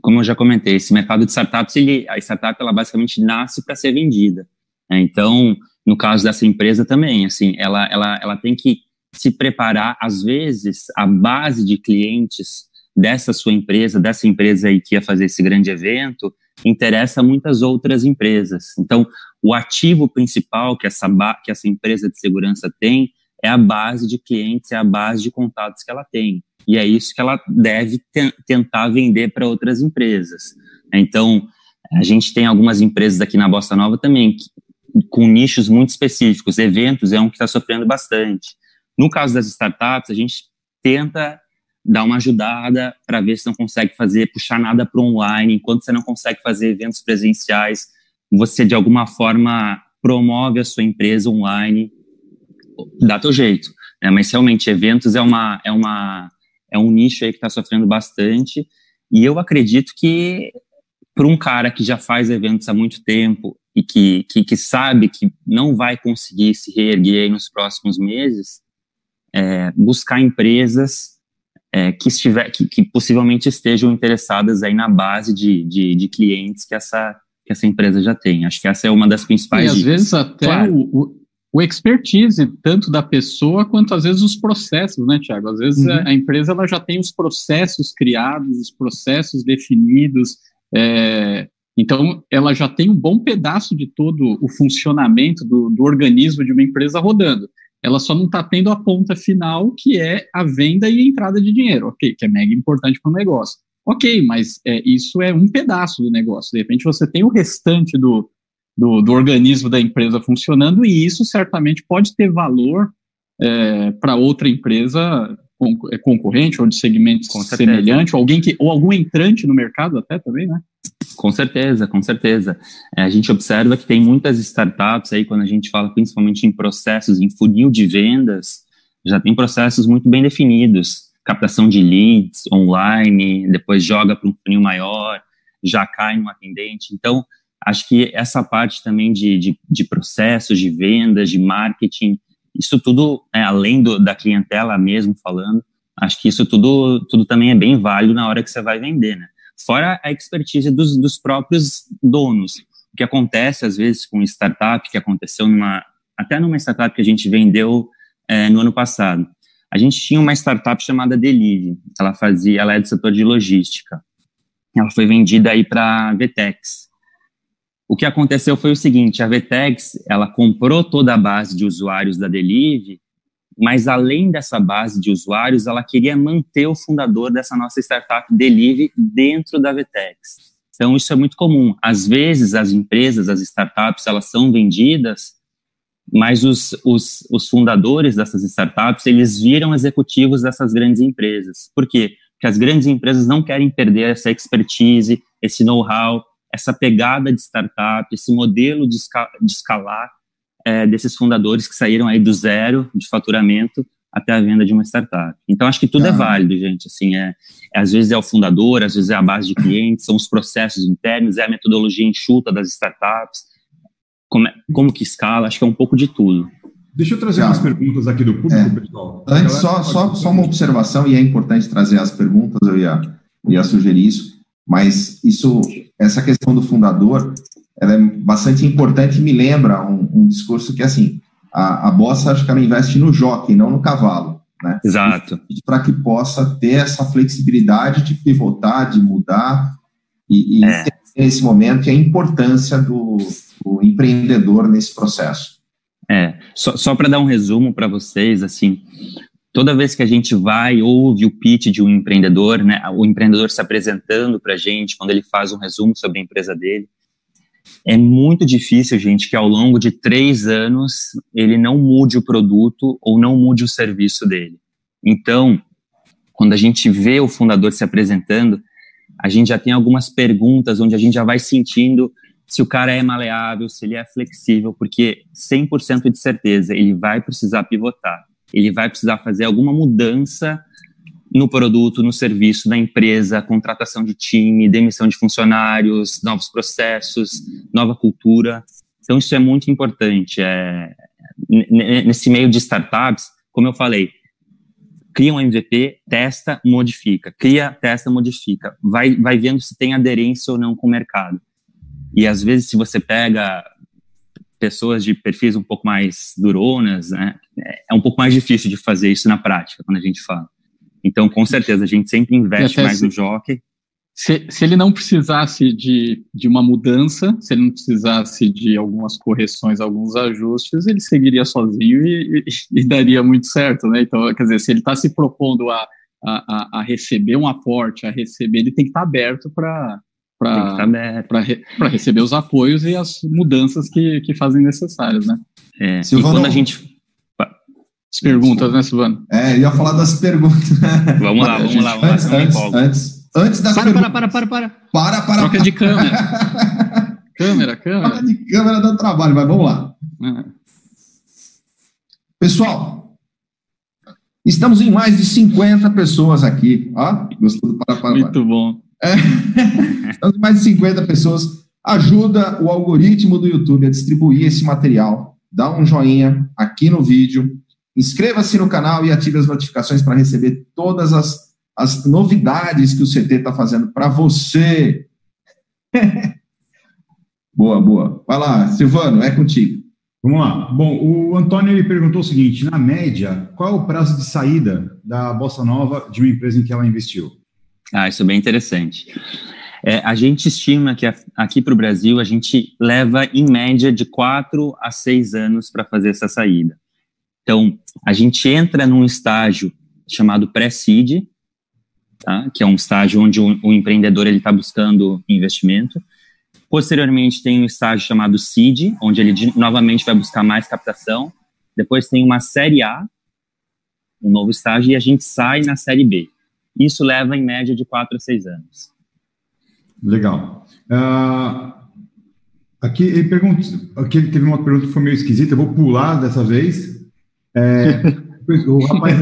Como eu já comentei, esse mercado de startups, ele, a startup ela basicamente nasce para ser vendida. Né? Então, no caso dessa empresa também, assim, ela, ela, ela tem que se preparar. Às vezes, a base de clientes dessa sua empresa, dessa empresa aí que ia fazer esse grande evento, interessa muitas outras empresas. Então, o ativo principal que essa, que essa empresa de segurança tem é a base de clientes, é a base de contatos que ela tem. E é isso que ela deve te tentar vender para outras empresas. Então, a gente tem algumas empresas aqui na Bossa Nova também, que, com nichos muito específicos. Eventos é um que está sofrendo bastante. No caso das startups, a gente tenta dar uma ajudada para ver se não consegue fazer, puxar nada para online, enquanto você não consegue fazer eventos presenciais, você de alguma forma promove a sua empresa online, dá teu jeito. Né? Mas realmente eventos é uma é uma é um nicho aí que está sofrendo bastante e eu acredito que para um cara que já faz eventos há muito tempo e que, que, que sabe que não vai conseguir se reerguer nos próximos meses, é, buscar empresas é, que, estiver, que, que, possivelmente estejam interessadas aí na base de, de, de, clientes que essa, que essa empresa já tem. Acho que essa é uma das principais. E às dicas. vezes até claro. o, o, expertise, tanto da pessoa quanto às vezes os processos, né, Tiago? Às vezes uhum. a, a, empresa ela já tem os processos criados, os processos definidos. É, então, ela já tem um bom pedaço de todo o funcionamento do, do organismo de uma empresa rodando ela só não está tendo a ponta final, que é a venda e a entrada de dinheiro, ok, que é mega importante para o negócio. Ok, mas é, isso é um pedaço do negócio. De repente você tem o restante do, do, do organismo da empresa funcionando e isso certamente pode ter valor é, para outra empresa é, concorrente ou de segmento semelhante, ou alguém que ou algum entrante no mercado até também, né? Com certeza, com certeza. É, a gente observa que tem muitas startups aí, quando a gente fala principalmente em processos, em funil de vendas, já tem processos muito bem definidos. Captação de leads online, depois joga para um funil maior, já cai no atendente. Então, acho que essa parte também de, de, de processos, de vendas, de marketing, isso tudo, é, além do, da clientela mesmo falando, acho que isso tudo, tudo também é bem válido na hora que você vai vender, né? fora a expertise dos, dos próprios donos. O que acontece, às vezes, com startup, que aconteceu numa, até numa startup que a gente vendeu é, no ano passado. A gente tinha uma startup chamada Delive, ela fazia, ela é do setor de logística. Ela foi vendida aí para a Vetex. O que aconteceu foi o seguinte, a Vetex, ela comprou toda a base de usuários da Delive mas além dessa base de usuários, ela queria manter o fundador dessa nossa startup Delivery dentro da Vetex. Então, isso é muito comum. Às vezes, as empresas, as startups, elas são vendidas, mas os, os, os fundadores dessas startups, eles viram executivos dessas grandes empresas. Por quê? Porque as grandes empresas não querem perder essa expertise, esse know-how, essa pegada de startup, esse modelo de, de escalar é, desses fundadores que saíram aí do zero de faturamento até a venda de uma startup. Então, acho que tudo ah. é válido, gente. Assim, é, é, às vezes é o fundador, às vezes é a base de clientes, são os processos internos, é a metodologia enxuta das startups, como, é, como que escala, acho que é um pouco de tudo. Deixa eu trazer umas perguntas aqui do público, é. pessoal. Antes, só, só, só uma observação, e é importante trazer as perguntas, eu ia, ia sugerir isso, mas isso, essa questão do fundador, ela é bastante importante e me lembra um, um discurso que, assim, a, a bossa, acho que ela investe no jockey, não no cavalo. Né? Exato. Para que possa ter essa flexibilidade de pivotar, de mudar e, e é. nesse momento e a importância do, do, empreendedor nesse processo. É, só, só para dar um resumo para vocês, assim, toda vez que a gente vai ouve o pitch de um empreendedor, né, o empreendedor se apresentando para a gente, quando ele faz um resumo sobre a empresa dele, é muito difícil, gente, que ao longo de três anos ele não mude o produto ou não mude o serviço dele. Então, quando a gente vê o fundador se apresentando, a gente já tem algumas perguntas onde a gente já vai sentindo se o cara é maleável, se ele é flexível, porque 100% de certeza ele vai precisar pivotar, ele vai precisar fazer alguma mudança no produto, no serviço da empresa, contratação de time, demissão de funcionários, novos processos, nova cultura. Então, isso é muito importante. É, nesse meio de startups, como eu falei, cria um MVP, testa, modifica. Cria, testa, modifica. Vai, vai vendo se tem aderência ou não com o mercado. E às vezes, se você pega pessoas de perfis um pouco mais duronas, né, é um pouco mais difícil de fazer isso na prática, quando a gente fala. Então, com certeza, a gente sempre investe mais se, no jockey. Se, se ele não precisasse de, de uma mudança, se ele não precisasse de algumas correções, alguns ajustes, ele seguiria sozinho e, e, e daria muito certo, né? Então, quer dizer, se ele está se propondo a, a, a, receber um aporte, a receber, ele tem que estar tá aberto para para re, receber os apoios e as mudanças que, que fazem necessárias, né? É, e quando a gente as perguntas, né, Silvano? É, ia falar das perguntas. Vamos lá, vamos lá. Vamos antes, lá, antes, antes, antes das para, perguntas. Para, para, para, para. Para, para. Troca de câmera. *laughs* câmera, câmera. Troca de câmera dá trabalho, mas vamos lá. É. Pessoal, estamos em mais de 50 pessoas aqui. Ó, gostou do para, para, para. Muito bom. É. *laughs* estamos em mais de 50 pessoas. Ajuda o algoritmo do YouTube a distribuir esse material. Dá um joinha aqui no vídeo Inscreva-se no canal e ative as notificações para receber todas as, as novidades que o CT está fazendo para você. *laughs* boa, boa. Vai lá, Silvano, é contigo. Vamos lá. Bom, o Antônio ele perguntou o seguinte: na média, qual é o prazo de saída da Bossa Nova de uma empresa em que ela investiu? Ah, isso é bem interessante. É, a gente estima que aqui para o Brasil a gente leva em média de quatro a seis anos para fazer essa saída. Então, a gente entra num estágio chamado pré-seed, tá? que é um estágio onde o, o empreendedor está buscando investimento. Posteriormente, tem um estágio chamado seed, onde ele novamente vai buscar mais captação. Depois tem uma série A, um novo estágio, e a gente sai na série B. Isso leva em média de 4 a 6 anos. Legal. Uh, aqui ele pergunta, aqui teve uma pergunta que foi meio esquisita, eu vou pular dessa vez, é, *laughs* o rapaz.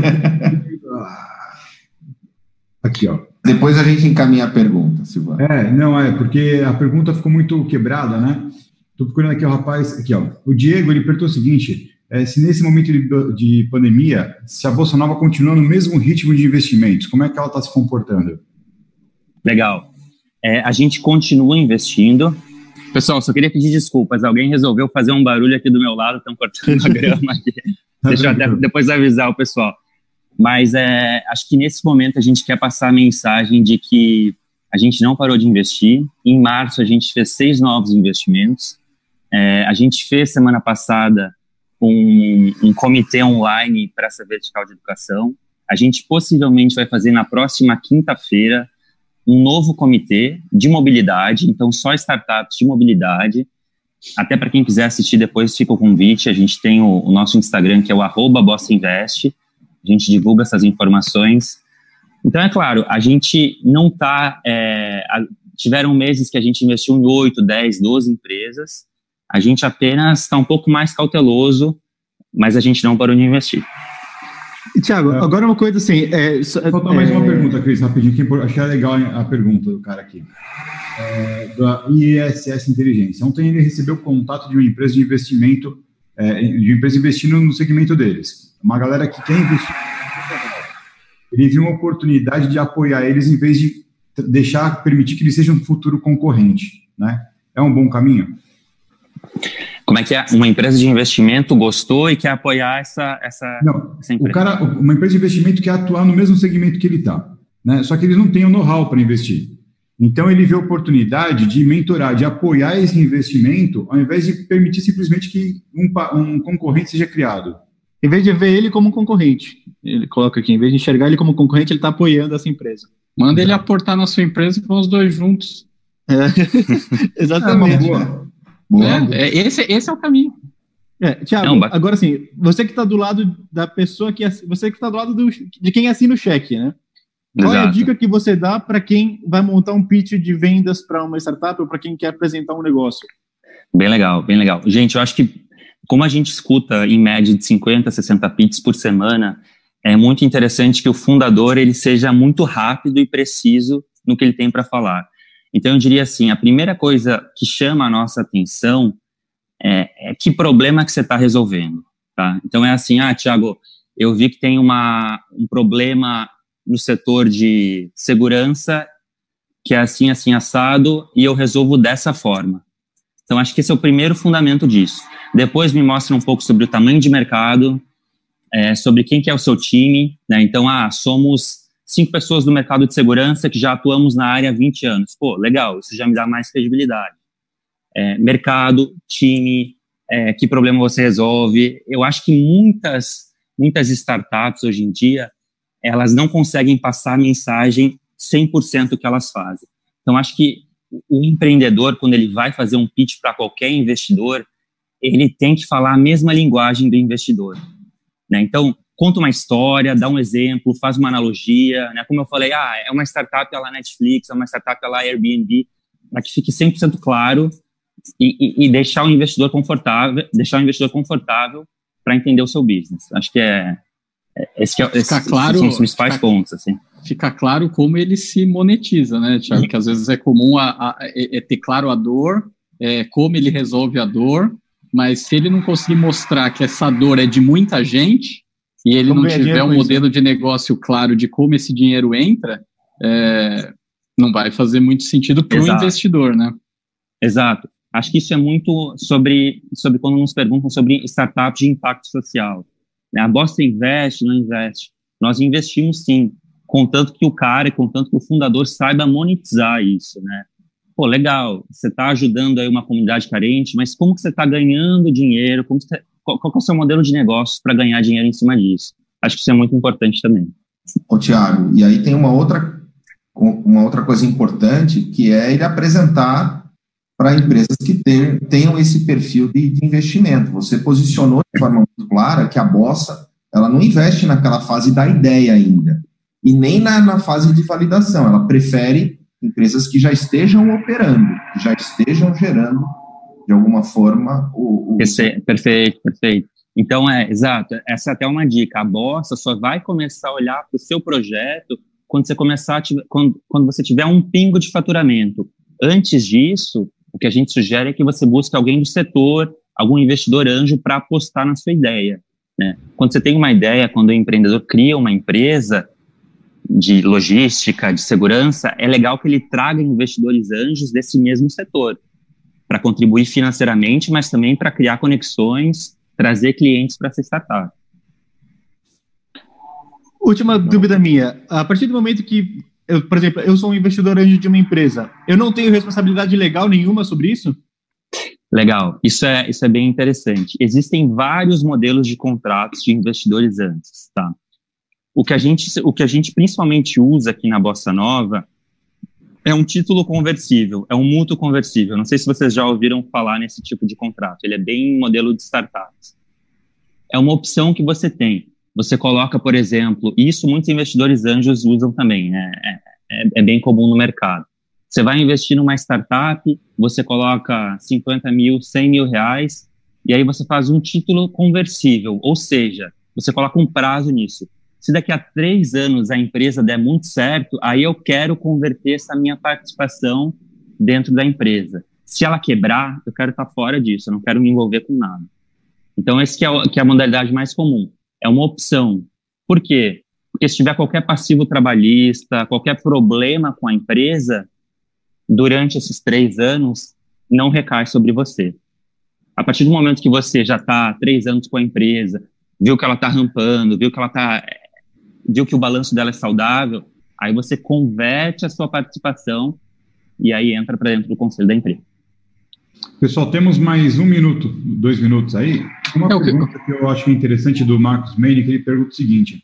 Aqui, ó. Depois a gente encaminha a pergunta, Silvana. É, não, é, porque a pergunta ficou muito quebrada, né? Estou procurando aqui o rapaz, aqui, ó. O Diego, ele perguntou o seguinte: é, se nesse momento de, de, pandemia, se a Bolsa Nova continua no mesmo ritmo de investimentos, como é que ela está se comportando? Legal. É, a gente continua investindo. Pessoal, só queria pedir desculpas. Alguém resolveu fazer um barulho aqui do meu lado, estão cortando a *laughs* grama aqui. Deixa eu até depois avisar o pessoal. Mas é, acho que nesse momento a gente quer passar a mensagem de que a gente não parou de investir. Em março a gente fez seis novos investimentos. É, a gente fez semana passada um, um comitê online para essa vertical de educação. A gente possivelmente vai fazer na próxima quinta-feira um novo comitê de mobilidade, então só startups de mobilidade, até para quem quiser assistir depois, fica o convite. A gente tem o, o nosso Instagram, que é o arroba Invest. A gente divulga essas informações. Então, é claro, a gente não está. É, tiveram meses que a gente investiu em 8, 10, 12 empresas. A gente apenas está um pouco mais cauteloso, mas a gente não parou de investir. Tiago, é. agora uma coisa assim. É, Falta mais uma é, pergunta, Cris, rapidinho, que achei legal a pergunta do cara aqui é, da ISS Inteligência. Ontem ele recebeu contato de uma empresa de investimento, é, de uma empresa investindo no segmento deles. Uma galera que quer investir. Ele viu uma oportunidade de apoiar eles em vez de deixar, permitir que eles sejam um futuro concorrente. Né? É um bom caminho? Como é que é? Uma empresa de investimento gostou e quer apoiar essa, essa, não, essa empresa? O cara, uma empresa de investimento quer atuar no mesmo segmento que ele está. Né? Só que eles não têm o know-how para investir. Então, ele vê a oportunidade de mentorar, de apoiar esse investimento, ao invés de permitir simplesmente que um, um concorrente seja criado. Em vez de ver ele como concorrente, ele coloca aqui, em vez de enxergar ele como concorrente, ele está apoiando essa empresa. Manda ele aportar na sua empresa e vão os dois juntos. É. *laughs* Exatamente. É boa. Boa. É, é, esse, esse é o caminho. É, Tiago, agora sim, você que está do lado da pessoa que você que está do lado do, de quem assina o cheque, né? Qual Exato. é a dica que você dá para quem vai montar um pitch de vendas para uma startup ou para quem quer apresentar um negócio? Bem legal, bem legal. Gente, eu acho que como a gente escuta em média de 50, 60 pitches por semana, é muito interessante que o fundador ele seja muito rápido e preciso no que ele tem para falar. Então eu diria assim, a primeira coisa que chama a nossa atenção é, é que problema que você está resolvendo, tá? Então é assim, ah, Tiago, eu vi que tem uma, um problema no setor de segurança, que é assim, assim, assado, e eu resolvo dessa forma. Então, acho que esse é o primeiro fundamento disso. Depois me mostra um pouco sobre o tamanho de mercado, é, sobre quem que é o seu time, né? Então, ah, somos cinco pessoas do mercado de segurança que já atuamos na área há 20 anos. Pô, legal, isso já me dá mais credibilidade. É, mercado, time, é, que problema você resolve. Eu acho que muitas, muitas startups hoje em dia, elas não conseguem passar a mensagem 100% que elas fazem. Então, acho que o empreendedor, quando ele vai fazer um pitch para qualquer investidor, ele tem que falar a mesma linguagem do investidor. Né? Então, conta uma história, dá um exemplo, faz uma analogia. Né? Como eu falei, ah, é uma startup lá Netflix, é uma startup lá Airbnb, para que fique 100% claro e, e, e, deixar o investidor confortável, deixar o investidor confortável para entender o seu business. Acho que é, é esse que é, esse, claro, são os principais ficar, pontos, assim. Fica claro como ele se monetiza, né, Tiago? Que às vezes é comum a, a, é, é ter claro a dor, é, como ele resolve a dor, mas se ele não conseguir mostrar que essa dor é de muita gente e ele como não tiver um modelo de negócio claro de como esse dinheiro entra, é, não vai fazer muito sentido para o investidor, né? Exato. Acho que isso é muito sobre, sobre quando nos perguntam sobre startups de impacto social. A Bosta investe, não investe. Nós investimos sim, contanto que o cara, contanto que o fundador saiba monetizar isso, né? Pô, legal, você está ajudando aí uma comunidade carente, mas como que você está ganhando dinheiro? Como você, qual, qual é o seu modelo de negócio para ganhar dinheiro em cima disso? Acho que isso é muito importante também. Ô, Tiago, e aí tem uma outra, uma outra coisa importante, que é ele apresentar para empresas que ter, tenham esse perfil de, de, investimento. Você posicionou de forma muito clara que a Bossa ela não investe naquela fase da ideia ainda, e nem na, na fase de validação. Ela prefere empresas que já estejam operando, que já estejam gerando, de alguma forma, o. o... Perfeito, perfeito. Então, é, exato, essa é até uma dica. A Bossa só vai começar a olhar para o seu projeto quando você começar, quando, quando você tiver um pingo de faturamento. Antes disso, o que a gente sugere é que você busque alguém do setor, algum investidor anjo para apostar na sua ideia. Né? Quando você tem uma ideia, quando o empreendedor cria uma empresa de logística, de segurança, é legal que ele traga investidores anjos desse mesmo setor para contribuir financeiramente, mas também para criar conexões, trazer clientes para essa startup. Última dúvida minha. A partir do momento que eu, por exemplo, eu sou um investidor anjo de uma empresa, eu não tenho responsabilidade legal nenhuma sobre isso? Legal, isso é, isso é bem interessante. Existem vários modelos de contratos de investidores antes, tá? O que a gente, o que a gente principalmente usa aqui na Bossa Nova é um título conversível, é um mútuo conversível. Não sei se vocês já ouviram falar nesse tipo de contrato. Ele é bem modelo de startups. É uma opção que você tem você coloca, por exemplo, isso muitos investidores anjos usam também, né? É, é, é, bem comum no mercado. Você vai investir numa startup, você coloca 50 mil, 100 mil reais, e aí você faz um título conversível, ou seja, você coloca um prazo nisso. Se daqui a três anos a empresa der muito certo, aí eu quero converter essa minha participação dentro da empresa. Se ela quebrar, eu quero estar fora disso, eu não quero me envolver com nada. Então, esse que é, que é a modalidade mais comum é uma opção. Por quê? Porque se tiver qualquer passivo trabalhista, qualquer problema com a empresa, durante esses três anos, não recai sobre você. A partir do momento que você já está três anos com a empresa, viu que ela está rampando, viu que ela está, viu que o balanço dela é saudável, aí você converte a sua participação e aí entra para dentro do conselho da empresa. Pessoal, temos mais um minuto, dois minutos aí. Uma é pergunta que eu acho interessante do Marcos Meine, que ele pergunta o seguinte: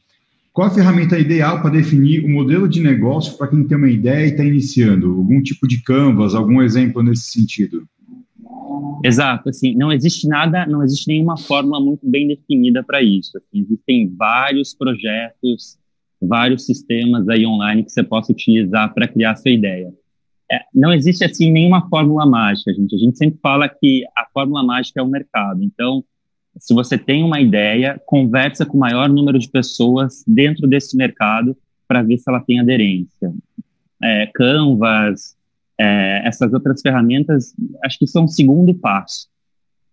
qual a ferramenta ideal para definir o modelo de negócio para quem tem uma ideia e está iniciando? Algum tipo de canvas, algum exemplo nesse sentido? Exato, assim, não existe nada, não existe nenhuma fórmula muito bem definida para isso. Assim, existem vários projetos, vários sistemas aí online que você possa utilizar para criar a sua ideia é, não existe assim nenhuma fórmula mágica, gente. A gente sempre fala que a fórmula mágica é o mercado. Então, se você tem uma ideia, conversa com o maior número de pessoas dentro desse mercado para ver se ela tem aderência. É, Canvas, é, essas outras ferramentas, acho que são o segundo passo.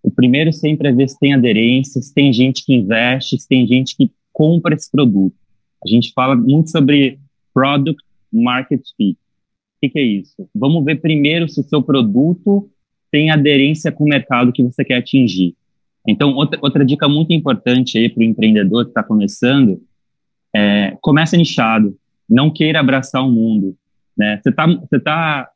O primeiro sempre é ver se tem aderência, se tem gente que investe, se tem gente que compra esse produto. A gente fala muito sobre product market fit. O que, que é isso? Vamos ver primeiro se o seu produto tem aderência com o mercado que você quer atingir. Então, outra, outra dica muito importante aí para o empreendedor que está começando é começa nichado. não queira abraçar o mundo, né? Você tá, você tá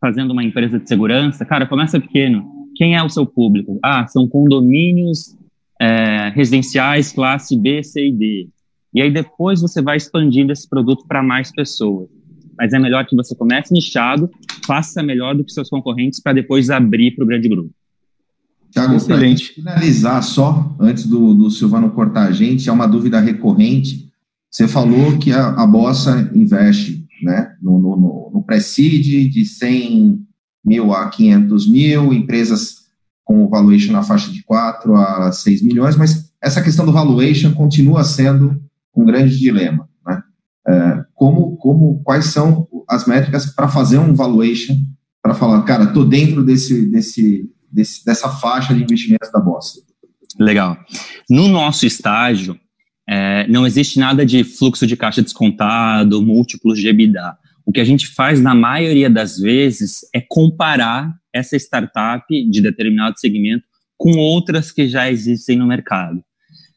fazendo uma empresa de segurança, cara, começa pequeno. Quem é o seu público? Ah, são condomínios é, residenciais classe B, C e D. E aí depois você vai expandindo esse produto para mais pessoas. Mas é melhor que você comece nichado, faça melhor do que seus concorrentes para depois abrir para o grande grupo. Tiago, Excelente. finalizar só, antes do, do Silvano cortar a gente, é uma dúvida recorrente. Você falou que a, a Bossa investe né, no, no, no pré-seed de 100 mil a 500 mil, empresas com valuation na faixa de 4 a 6 milhões, mas essa questão do valuation continua sendo um grande dilema. Né? É, como, como, quais são as métricas para fazer um valuation, para falar, cara, estou dentro desse, desse, desse, dessa faixa de investimentos da Bossa? Legal. No nosso estágio, é, não existe nada de fluxo de caixa descontado, múltiplos de EBITDA. O que a gente faz na maioria das vezes é comparar essa startup de determinado segmento com outras que já existem no mercado.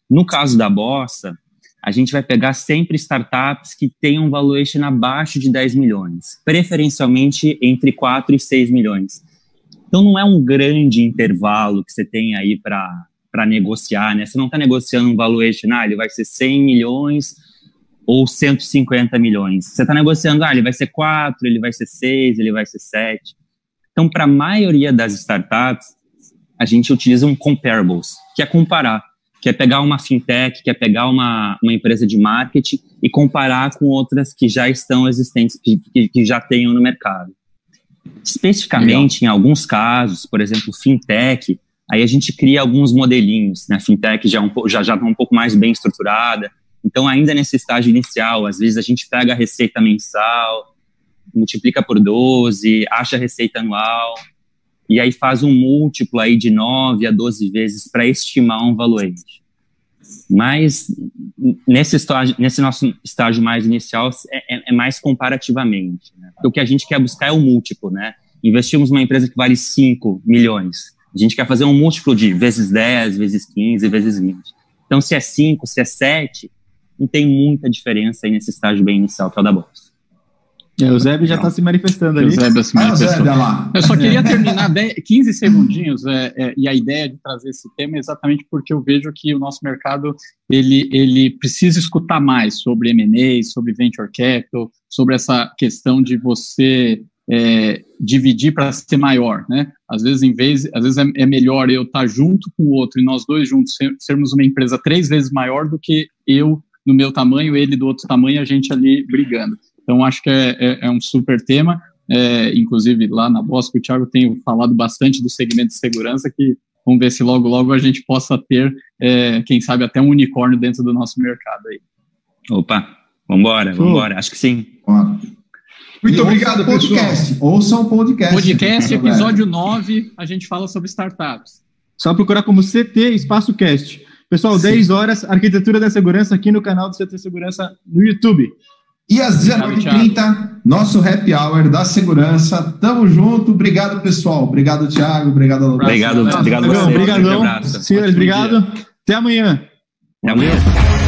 No caso da Bossa, a gente vai pegar sempre startups que tenham um valuation abaixo de 10 milhões, preferencialmente entre 4 e 6 milhões. Então não é um grande intervalo que você tem aí para negociar, né? Você não está negociando um valuation, ah, ele vai ser 100 milhões ou 150 milhões. Você está negociando, ah, ele vai ser 4, ele vai ser 6, ele vai ser 7. Então, para a maioria das startups, a gente utiliza um comparables, que é comparar que é pegar uma fintech, que é pegar uma, uma empresa de marketing e comparar com outras que já estão existentes, que, que, que já tenham no mercado. Especificamente, Legal. em alguns casos, por exemplo, fintech, aí a gente cria alguns modelinhos, né? Fintech já é um, já já tá um pouco mais bem estruturada. Então, ainda nesse estágio inicial, às vezes a gente pega a receita mensal, multiplica por 12, acha a receita anual, e aí faz um múltiplo aí de 9 a 12 vezes para estimar um valuation. Mas nesse, estágio, nesse nosso estágio mais inicial é, é, é mais comparativamente. Né? o que a gente quer buscar é o múltiplo, né? Investimos numa empresa que vale 5 milhões. A gente quer fazer um múltiplo de vezes 10, vezes 15, vezes 20. Então, se é 5, se é 7, não tem muita diferença aí nesse estágio bem inicial que é o da bolsa. É, o Zeb já está se manifestando ali. O Zeb se manifestou. Ah, eu só queria terminar 10, 15 segundinhos é, é, e a ideia de trazer esse tema é exatamente porque eu vejo que o nosso mercado ele, ele precisa escutar mais sobre M&A, sobre venture capital, sobre essa questão de você é, dividir para ser maior, né? Às vezes, em vez, às vezes é, é melhor eu estar tá junto com o outro e nós dois juntos ser, sermos uma empresa três vezes maior do que eu no meu tamanho, ele do outro tamanho, a gente ali brigando. Então, acho que é, é, é um super tema. É, inclusive, lá na Bosco, o Thiago tem falado bastante do segmento de segurança, que vamos ver se logo, logo a gente possa ter, é, quem sabe, até um unicórnio dentro do nosso mercado aí. Opa, vambora, vambora, acho que sim. Muito e obrigado, podcast. pessoal. Ouçam o podcast. Podcast, episódio 9, a gente fala sobre startups. Só procurar como CT Espaço Cast. Pessoal, Sim. 10 horas, Arquitetura da Segurança aqui no canal do CT Segurança no YouTube. E às 19h30, nosso happy hour da segurança. Tamo junto. Obrigado, pessoal. Obrigado, Thiago. Obrigado, Obrigado, obrigado, obrigado você. Obrigadão. Senhores, obrigado. Até amanhã. Até amanhã.